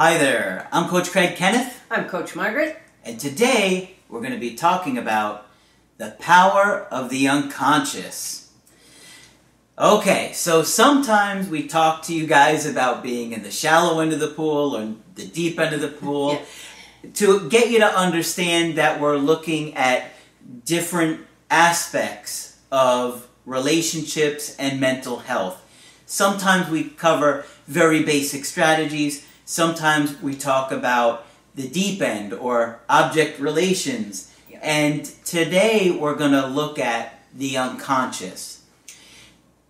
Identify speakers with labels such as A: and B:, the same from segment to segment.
A: Hi there, I'm Coach Craig Kenneth,
B: I'm Coach Margaret.
A: and today we're going to be talking about the power of the unconscious. Okay, so sometimes we talk to you guys about being in the shallow end of the pool or the deep end of the pool to get you to understand that we're looking at different aspects of relationships and mental health. Sometimes we cover very basic strategies, sometimes we talk about the deep end or object relations.
B: Yeah.
A: And today we're going to look at the unconscious.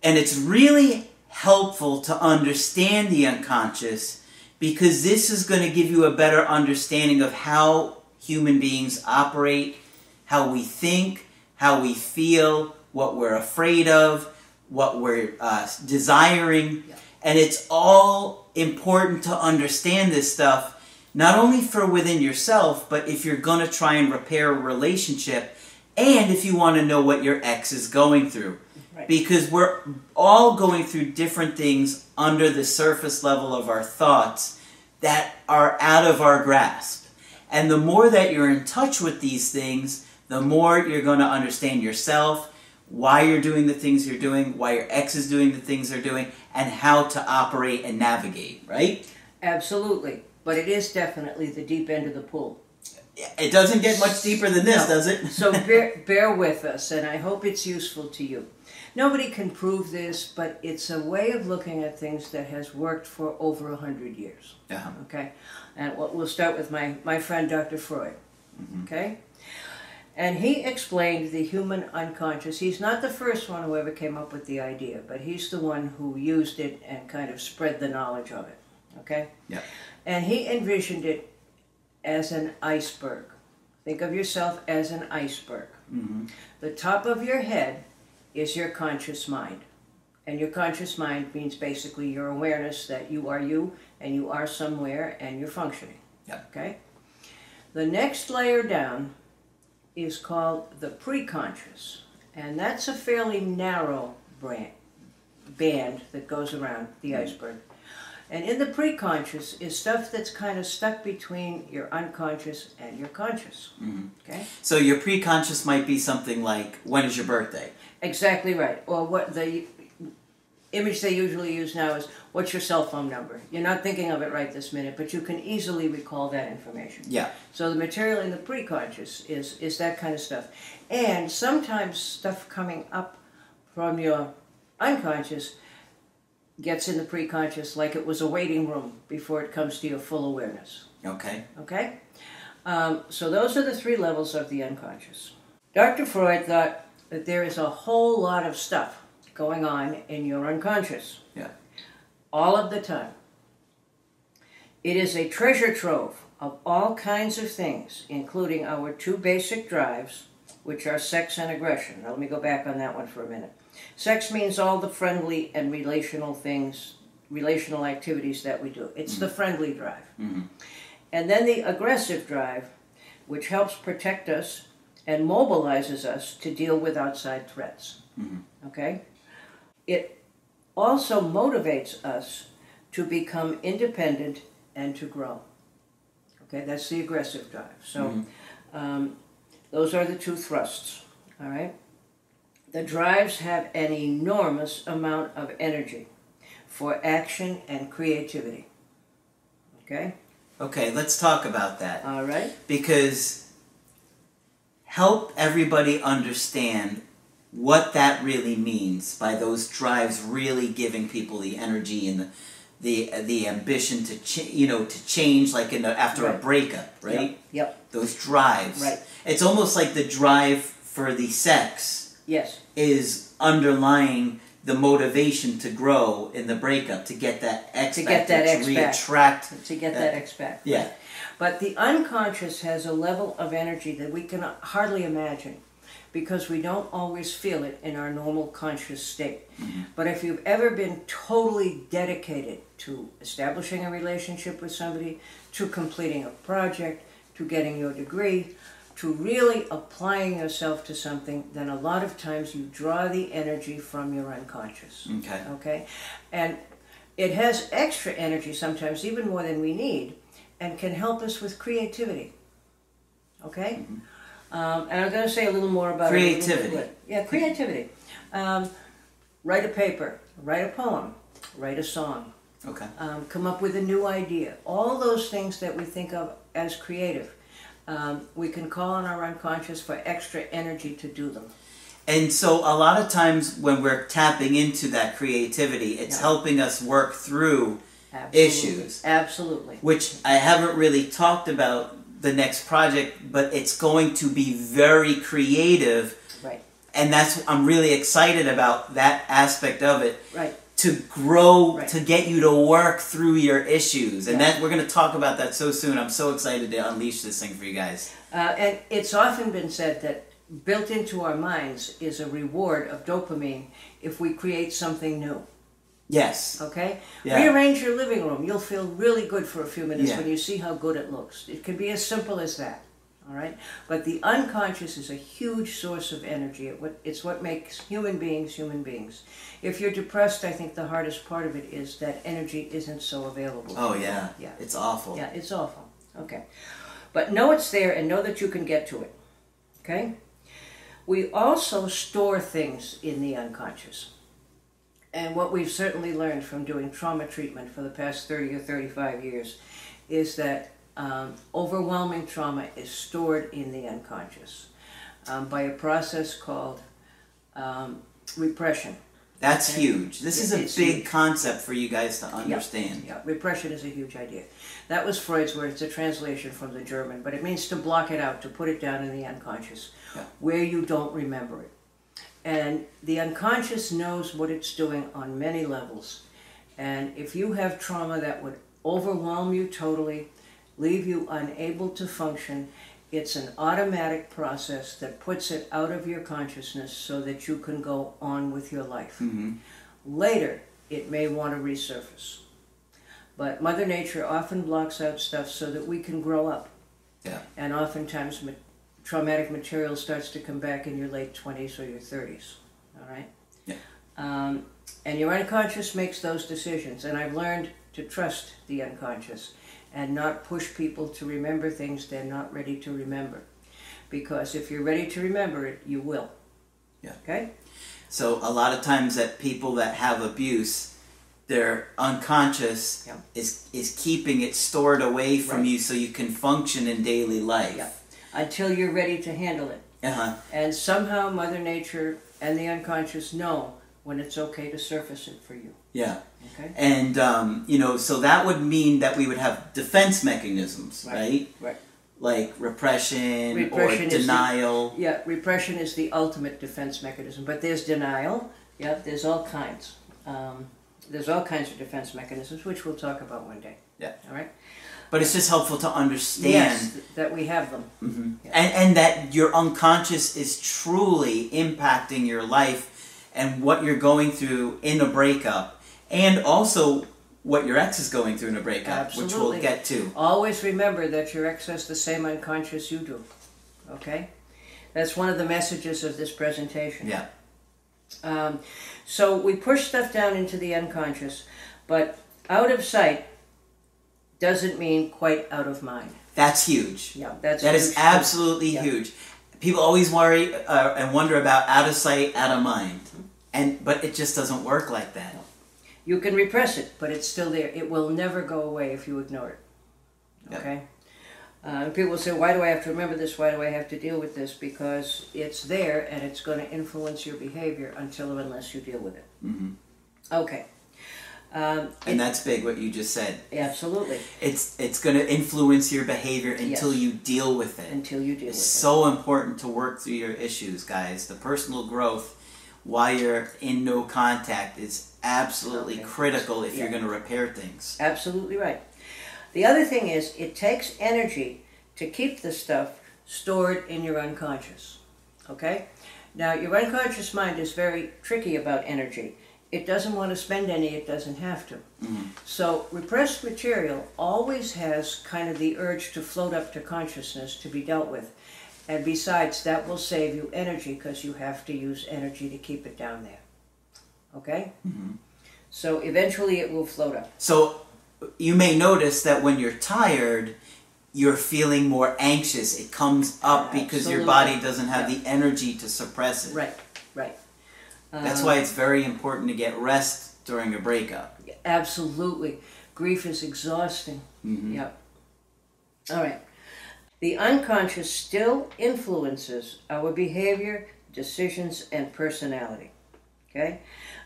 A: And it's really helpful to understand the unconscious because this is going to give you a better understanding of how human beings operate, how we think, how we feel, what we're afraid of, what we're uh, desiring.
B: Yeah.
A: And it's all important to understand this stuff, not only for within yourself, but if you're going to try and repair a relationship and if you want to know what your ex is going through
B: Right.
A: because we're all going through different things under the surface level of our thoughts that are out of our grasp. And the more that you're in touch with these things, the more you're going to understand yourself, why you're doing the things you're doing, why your ex is doing the things they're doing, and how to operate and navigate, right?
B: Absolutely. But it is definitely the deep end of the pool.
A: It doesn't get much deeper than this,
B: No.
A: does it?
B: So bear, bear with us, and I hope it's useful to you. Nobody can prove this, but it's a way of looking at things that has worked for over a hundred years.
A: Yeah.
B: Okay, and we'll start with my my friend Dr. Freud. Mm-hmm. Okay, and he explained the human unconscious. He's not the first one who ever came up with the idea, but he's the one who used it and kind of spread the knowledge of it. Okay.
A: Yeah.
B: And he envisioned it as an iceberg. Think of yourself as an iceberg.
A: Mm-hmm.
B: The top of your head is your conscious mind. And your conscious mind means basically your awareness that you are you and you are somewhere and you're functioning.
A: Yeah.
B: Okay? The next layer down is called the preconscious. And that's a fairly narrow brand, band that goes around the iceberg. And in the preconscious is stuff that's kind of stuck between your unconscious and your conscious.
A: Mhm.
B: Okay?
A: So your preconscious might be something like, when is your birthday?
B: Exactly right. Or what the image they usually use now is what's your cell phone number? You're not thinking of it right this minute, but you can easily recall that information.
A: Yeah.
B: So the material in the preconscious is is that kind of stuff. And sometimes stuff coming up from your unconscious gets in the preconscious like it was a waiting room before it comes to your full awareness.
A: Okay.
B: Okay? Um, so those are the three levels of the unconscious. Dr. Freud thought that there is a whole lot of stuff going on in your unconscious.
A: Yeah.
B: All of the time. It is a treasure trove of all kinds of things, including our two basic drives, which are sex and aggression. Now, let me go back on that one for a minute. Sex means all the friendly and relational things, relational activities that we do. It's the friendly drive.
A: Mhm.
B: And then the aggressive drive, which helps protect us and mobilizes us to deal with outside threats.
A: Mhm.
B: Okay? It also motivates us to become independent and to grow. Okay, that's the aggressive drive. So
A: Mhm.
B: um, those are the two thrusts. All right? The drives have an enormous amount of energy for action and creativity. Okay?
A: Okay, let's talk about that.
B: All right?
A: because help everybody understand what that really means by those drives really giving people the energy and the the, the ambition to ch- you know to change like in a, after a breakup right
B: Yep.
A: those drives
B: Right.
A: it's almost like the drive for the sex
B: Yes.
A: is underlying the motivation to grow in the breakup to get that X
B: To get that X
A: reattract.
B: To get that X back.
A: Yeah.
B: But the unconscious has a level of energy that we can hardly imagine because we don't always feel it in our normal conscious state. Mm-hmm. But if you've ever been totally dedicated to establishing a relationship with somebody, to completing a project, to getting your degree, to really applying yourself to something, then a lot of times you draw the energy from your unconscious.
A: Okay.
B: Okay? And it has extra energy sometimes, even more than we need, and can help us with creativity. Okay? Mm-hmm. Um, and I'm going to say a little more about it. a little bit
A: Creativity.
B: later. Yeah, creativity. Um, write a paper, write a poem, write a song,
A: Okay.
B: um, come up with a new idea. All those things that we think of as creative. Um, we can call on our unconscious for extra energy to do them.
A: And so a lot of times when we're tapping into that creativity, it's
B: Yeah.
A: helping us work through
B: Absolutely.
A: Issues.
B: Absolutely.
A: which I haven't really talked about the next project, but it's going to be very creative.
B: Right.
A: And that's I'm really excited about that aspect of it
B: Right.
A: to grow
B: Right.
A: to get you to work through your issues. And
B: Yeah.
A: that we're going to talk about that so soon. I'm so excited to unleash this thing for you guys.
B: Uh, and it's often been said that built into our minds is a reward of dopamine if we create something new.
A: Yes.
B: Okay?
A: Yeah.
B: Rearrange your living room. You'll feel really good for a few minutes
A: Yeah.
B: when you see how good it looks. It can be as simple as that. All right? But the unconscious is a huge source of energy. It's what makes human beings human beings. If you're depressed, I think the hardest part of it is that energy isn't so available.
A: Oh yeah.
B: Yeah.
A: It's awful.
B: Yeah, it's awful. Okay. But know it's there and know that you can get to it. Okay? We also store things in the unconscious. And what we've certainly learned from doing trauma treatment for the past 30 or 35 years is that um, overwhelming trauma is stored in the unconscious um, by a process called um, repression.
A: That's
B: Okay.
A: huge. This is a big
B: huge.
A: concept for you guys to understand.
B: Yeah, repression is a huge idea. That was Freud's word. It's a translation from the German, but it means to block it out, to put it down in the unconscious,
A: Yeah.
B: where you don't remember it. And the unconscious knows what it's doing on many levels. And if you have trauma that would overwhelm you totally, leave you unable to function, it's an automatic process that puts it out of your consciousness so that you can go on with your life.
A: hmm
B: Later, it may want to resurface. But Mother Nature often blocks out stuff so that we can grow up.
A: Yeah.
B: And oftentimes, traumatic material starts to come back in your late 20s or your 30s. All right?
A: Yeah.
B: Um, and your unconscious makes those decisions. And I've learned to trust the unconscious and not push people to remember things they're not ready to remember. Because if you're ready to remember it, you will.
A: Yeah.
B: Okay?
A: So a lot of times that people that have abuse, their unconscious
B: Yeah.
A: is is keeping it stored away from
B: Right.
A: you so you can function in daily life.
B: Yeah. Until you're ready to handle it.
A: Uh-huh.
B: And somehow Mother Nature and the unconscious know when it's okay to surface it for you.
A: Yeah.
B: Okay?
A: And um, you know, so that would mean that we would have defense mechanisms,
B: Right.
A: right?
B: Right.
A: Like repression,
B: Repression
A: or
B: is the-
A: denial.
B: Yeah, repression is the ultimate defense mechanism, but there's denial. Yeah, there's all kinds. Um, there's all kinds of defense mechanisms, which we'll talk about one day.
A: Yeah.
B: All right.
A: But it's just helpful to understand
B: Yes, that we have them.
A: Mhm.
B: Yeah.
A: And and that your unconscious is truly impacting your life and what you're going through in a breakup, and also what your ex is going through in a breakup, which we'll get to.
B: Always remember that your ex has the same unconscious you do. Okay? That's one of the messages of this presentation.
A: Yeah.
B: Um, so we push stuff down into the unconscious, but out of sight doesn't mean quite out of mind.
A: That's huge.
B: Yeah, that's
A: That is absolutely
B: Yeah.
A: huge. People always worry uh, and wonder about out of sight, out of mind, and but it just doesn't work like that.
B: You can repress it, but it's still there. It will never go away if you ignore it. Okay. Uh, and people say, "Why do I have to remember this? Why do I have to deal with this?" Because it's there, and it's going to influence your behavior until or unless you deal with it.
A: hmm
B: Okay. Um,
A: And that's big what you just said.
B: absolutely,
A: It's it's going to influence your behavior until
B: Yes.
A: you deal with it.
B: until you deal
A: It's
B: with
A: so important to work through your issues, guys. The personal growth while you're in no contact is absolutely
B: Okay.
A: critical if you're going to repair things.
B: Absolutely right. The other thing is, it takes energy to keep the stuff stored in your unconscious. Okay? Now, your unconscious mind is very tricky about energy. It doesn't want to spend any, it doesn't have to.
A: Mhm.
B: So, repressed material always has kind of the urge to float up to consciousness to be dealt with. And besides, that will save you energy because you have to use energy to keep it down there. Okay?
A: Mhm.
B: So, eventually it will float up.
A: So you may notice that when you're tired, you're feeling more anxious. It comes up because your body doesn't have the energy to suppress it.
B: Right, right.
A: That's
B: Um,
A: why it's very important to get rest during a breakup.
B: Absolutely. Grief is exhausting.
A: Mhm.
B: Yep. All right. The unconscious still influences our behavior, decisions, and personality. Okay?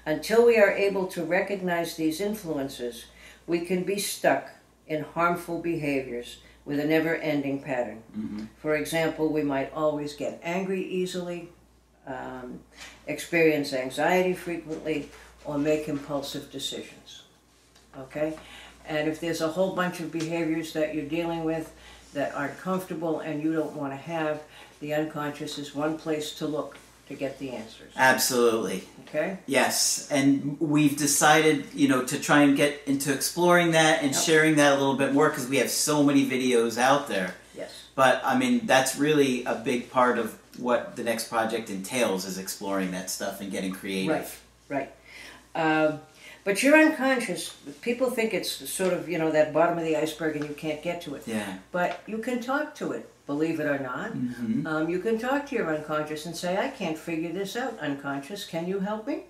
B: Until we are able to recognize these influences, we can be stuck in harmful behaviors with a never ending pattern.
A: Mhm.
B: For example, we might always get angry easily, um, experience anxiety frequently, or make impulsive decisions. Okay? And if there's a whole bunch of behaviors that you're dealing with that aren't comfortable and you don't want to have, the unconscious is one place to look to get the answers.
A: Absolutely.
B: Okay?
A: Yes, and we've decided, you know, to try and get into exploring that and
B: Yep.
A: sharing that a little bit more because we have so many videos out there.
B: Yes.
A: But I mean, that's really a big part of what the next project entails is exploring that stuff and getting creative.
B: Right, right. Um, but your unconscious, people think it's sort of, you know, that bottom of the iceberg and you can't get to it.
A: Yeah.
B: But you can talk to it, believe it or not.
A: hmm
B: Um, you can talk to your unconscious and say, I can't figure this out, unconscious. Can you help me?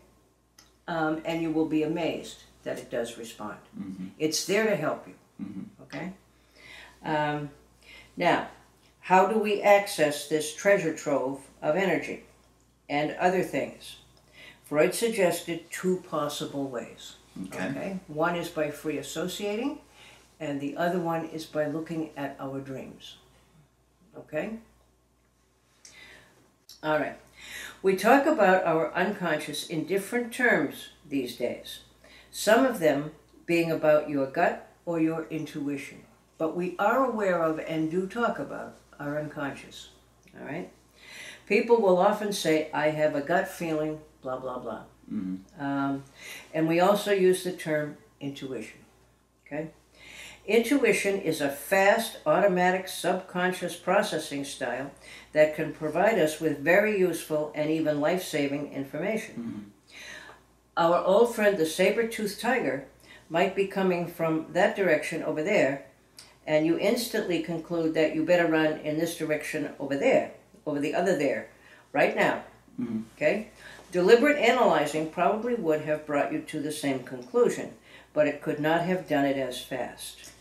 B: Um, and you will be amazed that it does respond.
A: Mhm.
B: It's there to help you.
A: Mhm.
B: Okay? Um, now, how do we access this treasure trove of energy and other things? Freud suggested two possible ways.
A: Okay.
B: One is by free associating, and the other one is by looking at our dreams. Okay? All right. We talk about our unconscious in different terms these days, some of them being about your gut or your intuition. But we are aware of and do talk about our unconscious. All right? People will often say, I have a gut feeling, blah, blah, blah.
A: Mhm.
B: Um, and we also use the term intuition. Okay? Intuition is a fast, automatic, subconscious processing style that can provide us with very useful and even life saving information. Our old friend, the saber toothed tiger, might be coming from that direction over there, and you instantly conclude that you better run in this direction over there, over the other there, right now.
A: Mhm.
B: Okay? Deliberate analyzing probably would have brought you to the same conclusion, but it could not have done it as fast.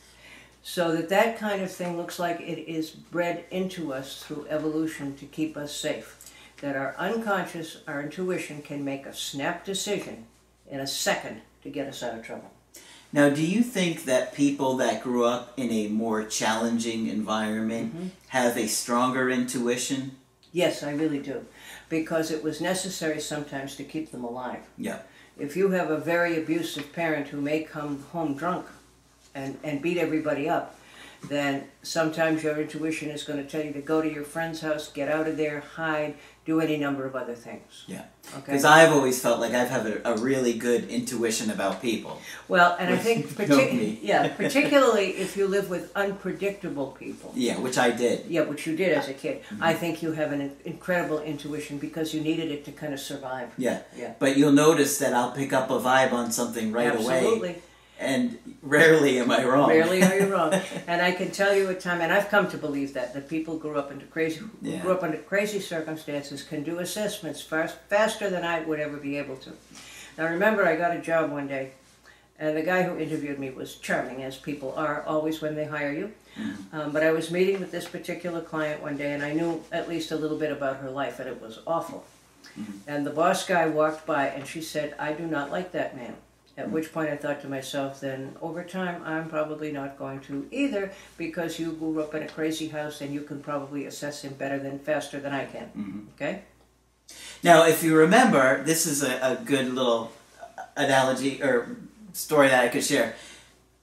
B: So that that kind of thing looks like it is bred into us through evolution to keep us safe. That our unconscious, our intuition can make a snap decision in a second to get us out of trouble.
A: Now, do you think that people that grew up in a more challenging environment
B: Mm-hmm.
A: have a stronger intuition?
B: Yes, I really do. Because it was necessary sometimes to keep them alive.
A: Yeah.
B: If you have a very abusive parent who may come home drunk and, and beat everybody up, then sometimes your intuition is going to tell you to go to your friend's house, get out of there, hide, do any number of other things.
A: Yeah.
B: Okay.
A: Because I've always felt like I've had a, a really good intuition about people.
B: Well, and I think, partic- yeah, particularly if you live with unpredictable people.
A: Yeah, which I did.
B: Yeah, which you did as a kid.
A: Mm-hmm.
B: I think you have an incredible intuition because you needed it to kind of survive.
A: Yeah.
B: Yeah.
A: But you'll notice that I'll pick up a vibe on something right away.
B: Absolutely.
A: And rarely am I wrong.
B: Rarely are you wrong. And I can tell you a time, and I've come to believe that, that people grew up into crazy, who
A: Yeah.
B: grew up under crazy circumstances can do assessments fast, faster than I would ever be able to. Now remember, I got a job one day, and the guy who interviewed me was charming, as people are always when they hire you. Um, but I was meeting with this particular client one day, and I knew at least a little bit about her life, and it was awful. And the boss guy walked by, and she said, "I do not like that man." At which point I thought to myself, then over time I'm probably not going to either because you grew up in a crazy house and you can probably assess him better than faster than I can.
A: Mm-hmm.
B: Okay?
A: Now, if you remember, this is a, a good little analogy or story that I could share.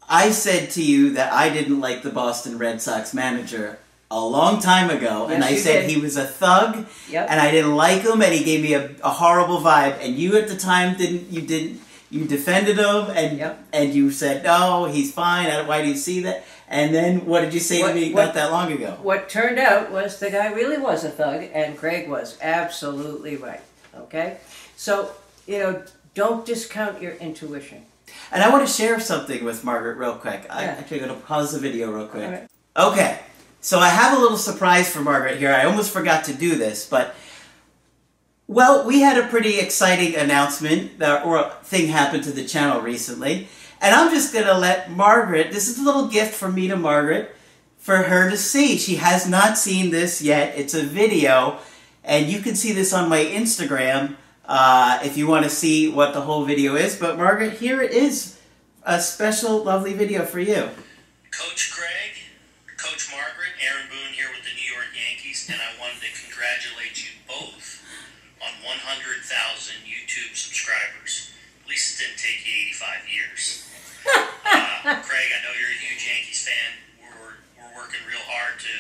A: I said to you that I didn't like the Boston Red Sox manager a long time ago, and I said
B: did.
A: he was a thug,
B: Yep.
A: and I didn't like him, and he gave me a, a horrible vibe. And you at the time didn't, you didn't, you defended him, and
B: Yep.
A: and you said no, he's fine. Why do you see that? And then what did you say
B: What-
A: to me
B: what-
A: not that long ago?
B: What turned out was the guy really was a thug, and Craig was absolutely right. Okay? So, you know, don't discount your intuition.
A: And I want to share something with Margaret real quick. I
B: Yeah.
A: actually going to pause the video real quick.
B: Right.
A: Okay, so I have a little surprise for Margaret here. I almost forgot to do this, but well, we had a pretty exciting announcement that or thing happened to the channel recently, and I'm just gonna let Margaret. This is a little gift from me to Margaret for her to see. She has not seen this yet. It's a video, and you can see this on my Instagram uh, if you want to see what the whole video is. But Margaret, here it is, a special, lovely video for you.
C: Coach Craig, Coach Margaret, Aaron Boone here with the New York Yankees, and I wanted to congratulate you 100,000 YouTube subscribers. At least it didn't take you 85 years. uh, Craig, I know you're a huge Yankees fan. We're, we're working real hard to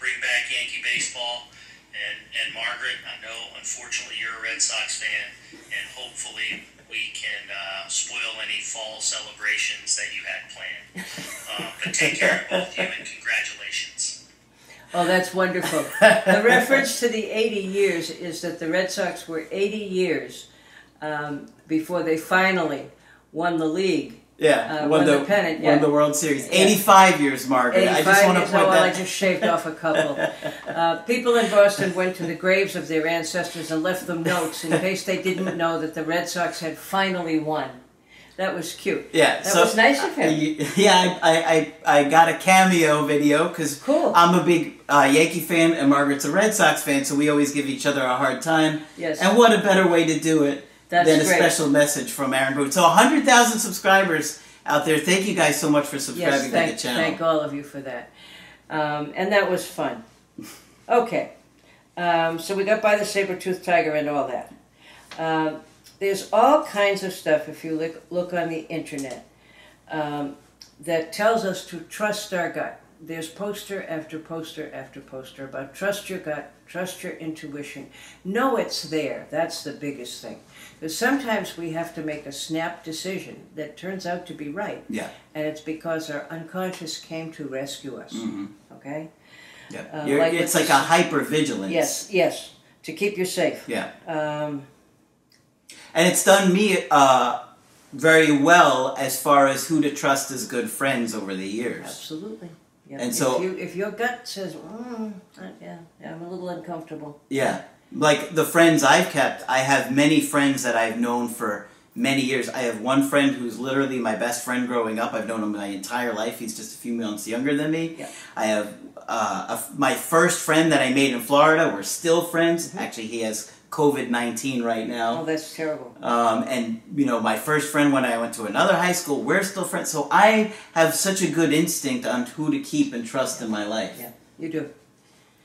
C: bring back Yankee baseball. And, and Margaret, I know unfortunately you're a Red Sox fan, and hopefully we can uh, spoil any fall celebrations that you had planned. Uh, but take care of both of you and congratulations.
B: Oh, that's wonderful. the reference to the 80 years is that the Red Sox were 80 years um, before they finally won the league.
A: Yeah,
B: Uh,
A: won,
B: won
A: the,
B: the pennant,
A: won
B: yeah.
A: the World Series.
B: Yeah.
A: 85 years, Margaret.
B: 85
A: I just want to point
B: old,
A: that.
B: I just shaved off a couple. Uh, people in Boston went to the graves of their ancestors and left them notes in case they didn't know that the Red Sox had finally won. That was cute.
A: yeah,
B: That
A: so
B: was nice of him.
A: uh, yeah, I, I, I, I got a cameo video because
B: Cool.
A: I'm a big uh, Yankee fan and Margaret's a Red Sox fan, so we always give each other a hard time.
B: Yes.
A: And what a better way to do it
B: That's
A: than a
B: great.
A: special message from Aaron Boone. So 100,000 subscribers out there. Thank you guys so much for subscribing
B: Yes,
A: to
B: thank,
A: the channel.
B: thank all of you for that. Um, and that was fun. Okay, um, so we got by the saber-toothed tiger and all that. Um, there's all kinds of stuff, if you look, look on the internet, um, that tells us to trust our gut. There's poster after poster after poster about trust your gut, trust your intuition. Know it's there. That's the biggest thing. Because sometimes we have to make a snap decision that turns out to be right
A: Yeah.
B: and it's because our unconscious came to rescue us.
A: hmm
B: Okay?
A: Yeah.
B: Uh, like
A: it's like a hyper vigilance.
B: Yes, yes, to keep you safe.
A: Yeah.
B: Um,
A: And it's done me uh, very well as far as who to trust as good friends over the years.
B: absolutely. Yeah.
A: And so-
B: if, you, if your gut says, mm, yeah, yeah, I'm a little uncomfortable.
A: Yeah. Like the friends I've kept, I have many friends that I've known for many years. I have one friend who's literally my best friend growing up. I've known him my entire life. He's just a few months younger than me.
B: Yeah.
A: I have uh, a my first friend that I made in Florida. We're still friends. Actually, he has COVID 19 right now.
B: Oh, that's terrible.
A: Um, and you know, my first friend when I went to another high school, we're still friends. So I have such a good instinct on who to keep and trust in my life.
B: Yeah, you do.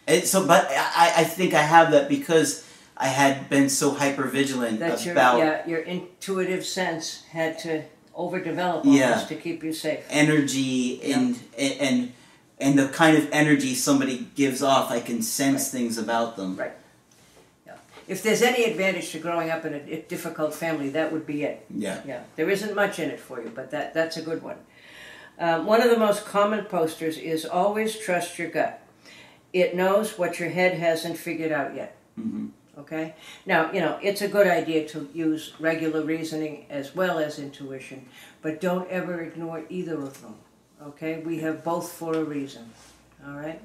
A: And so, but I, I think I have that because I had been so hyper vigilant
B: That's your,
A: about
B: yeah, your intuitive sense had to overdevelop almost
A: Yeah.
B: to keep you safe.
A: energy and and and the kind of energy somebody gives off. I can sense things about them.
B: Right. If there's any advantage to growing up in a a difficult family, that would be it.
A: Yeah.
B: Yeah, there isn't much in it for you, but that, that's a good one. Um, one of the most common posters is always trust your gut. It knows what your head hasn't figured out yet.
A: hmm
B: Okay? Now, you know, it's a good idea to use regular reasoning as well as intuition, but don't ever ignore either of them. Okay? We have both for a reason. All right?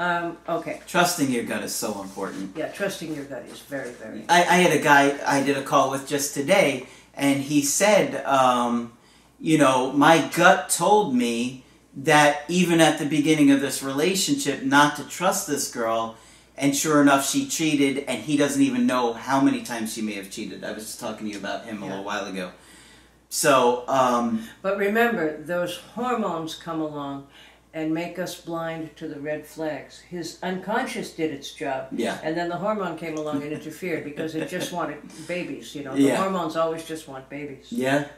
B: Um, okay.
A: Trusting your gut is so important.
B: Yeah, trusting your gut is very, very.
A: I, I had a guy I did a call with just today, and he said, um, you know, my gut told me that even at the beginning of this relationship, not to trust this girl. And sure enough, she cheated, and he doesn't even know how many times she may have cheated. I was just talking to you about him a
B: Yeah.
A: little while ago. So, um,
B: But remember, those hormones come along and make us blind to the red flags. His unconscious did its job.
A: yeah,
B: And then the hormone came along and interfered because it just wanted babies, you know. The
A: Yeah.
B: hormones always just want babies.
A: yeah,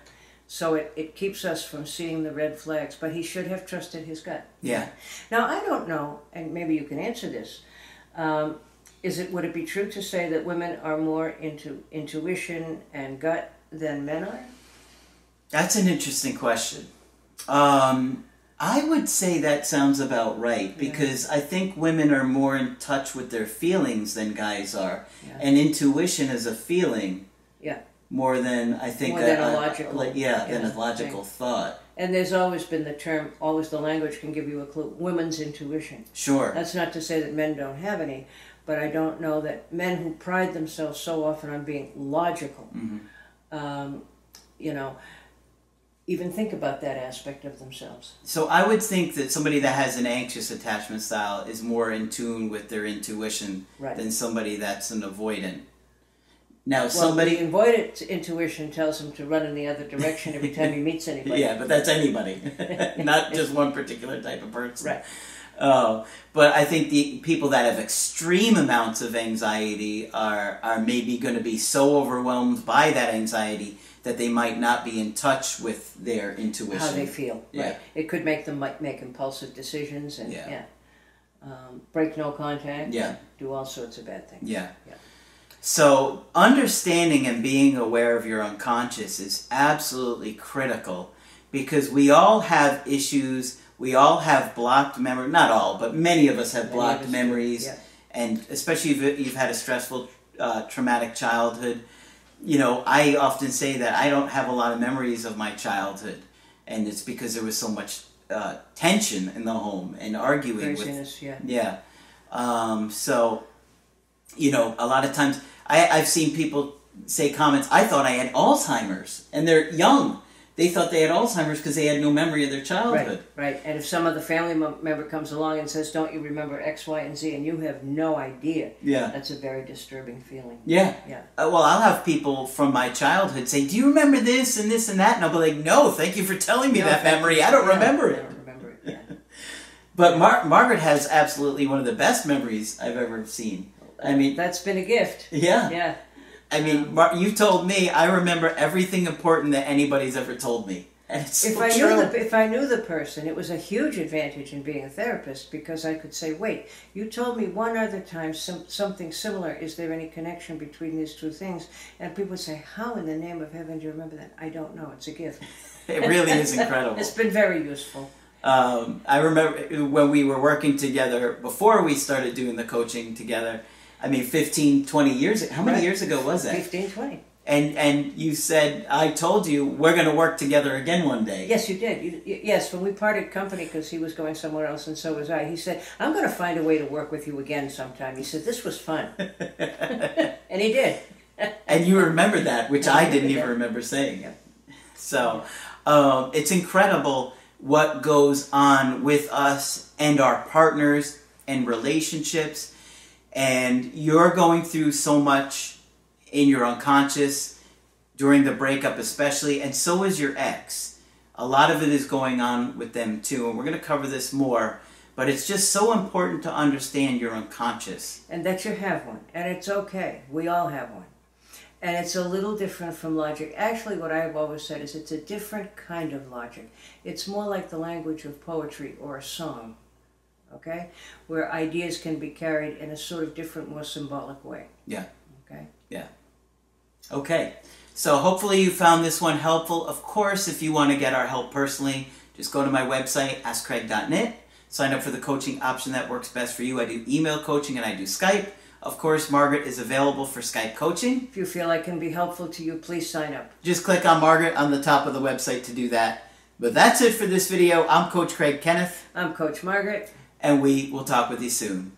B: So it, it keeps us from seeing the red flags, but he should have trusted his gut.
A: yeah.
B: Now I don't know, and maybe you can answer this. Um, is it would it be true to say that women are more into intuition and gut than men are?
A: That's an interesting question. Um, I would say that sounds about right because I think women are more in touch with their feelings than guys are,
B: Yeah.
A: and intuition is a feeling.
B: Yeah.
A: More than I think.
B: More than a logical,
A: like, yeah, than a logical thought.
B: And there's always been the term, always the language can give you a clue. Women's intuition.
A: Sure.
B: That's not to say that men don't have any, but I don't know that men who pride themselves so often on being logical,
A: Mhm.
B: um, you know, even think about that aspect of themselves.
A: So I would think that somebody that has an anxious attachment style is more in tune with their intuition
B: Right.
A: than somebody that's an avoidant. Now,
B: Well,
A: somebody.
B: the avoidant intuition tells him to run in the other direction every time he meets anybody.
A: Yeah, but that's anybody, not just one particular type of person.
B: Right.
A: Uh, but I think the people that have extreme amounts of anxiety are are maybe going to be so overwhelmed by that anxiety that they might not be in touch with their intuition.
B: How they feel.
A: Yeah.
B: Right. It could make them make impulsive decisions and
A: Yeah.
B: yeah. Um, break no contact.
A: Yeah.
B: Do all sorts of bad things.
A: Yeah.
B: Yeah.
A: So, understanding and being aware of your unconscious is absolutely critical because we all have issues. We all have blocked memory. Not all, but many of us have
B: Many
A: blocked memories.
B: yeah.
A: And especially if you've had a stressful, uh, traumatic childhood. You know, I often say that I don't have a lot of memories of my childhood. And it's because there was so much uh, tension in the home and arguing with
B: yeah.
A: yeah. Um, so, you know, a lot of times I, I've seen people say comments, I thought I had Alzheimer's. And they're young. They thought they had Alzheimer's because they had no memory of their childhood.
B: Right, right. And if some other family member comes along and says, "Don't you remember X, Y, and Z?" and you have no idea,
A: Yeah.
B: that's a very disturbing feeling.
A: Yeah.
B: Yeah.
A: Uh, well, I'll have people from my childhood say, Do you remember this and this and that? And I'll be like, No, thank you for telling me
B: No,
A: that memory. I don't
B: Yeah,
A: remember
B: I
A: it.
B: don't remember it. Yeah.
A: But Mar- Margaret has absolutely one of the best memories I've ever seen. I mean,
B: That's been a gift.
A: yeah.
B: Yeah.
A: I mean, Mar- you told me I remember everything important that anybody's ever told me. And it's
B: If
A: so
B: I
A: true.
B: knew the if I knew the person, it was a huge advantage in being a therapist because I could say, "Wait, you told me one other time some, something similar. Is there any connection between these two things?" And people would say, "How in the name of heaven do you remember that?" I don't know. It's a gift.
A: It really is incredible.
B: It's been very useful.
A: Um, I remember when we were working together before we started doing the coaching together. I mean, 15, 20 years. Ago. How many
B: Right.
A: years ago was that?
B: 15, 20.
A: And and you said I told you we're going to work together again one day.
B: Yes, you did. You, y- yes, when we parted company because he was going somewhere else and so was I, he said, I'm going to find a way to work with you again sometime. He said, This was fun. and he did.
A: and you remember that, which I didn't even remember saying.
B: Yeah.
A: So um, it's incredible what goes on with us and our partners and relationships. And you're going through so much in your unconscious during the breakup, especially, and so is your ex. A lot of it is going on with them too, and we're going to cover this more. But it's just so important to understand your unconscious.
B: And that you have one. And it's okay. We all have one. And it's a little different from logic. Actually, what I've always said is it's a different kind of logic. It's more like the language of poetry or a song, okay? Where ideas can be carried in a sort of different, more symbolic way.
A: Yeah.
B: Okay? Yeah.
A: Okay, so hopefully you found this one helpful. Of course, if you want to get our help personally, just go to my website, askcraig.net, sign up for the coaching option that works best for you. I do email coaching and I do Skype. Of course, Margaret is available for Skype coaching.
B: If you feel I can be helpful to you, please sign up.
A: Just click on Margaret on the top of the website to do that. But that's it for this video. I'm Coach Craig Kenneth,
B: I'm Coach Margaret.
A: And we will talk with you soon.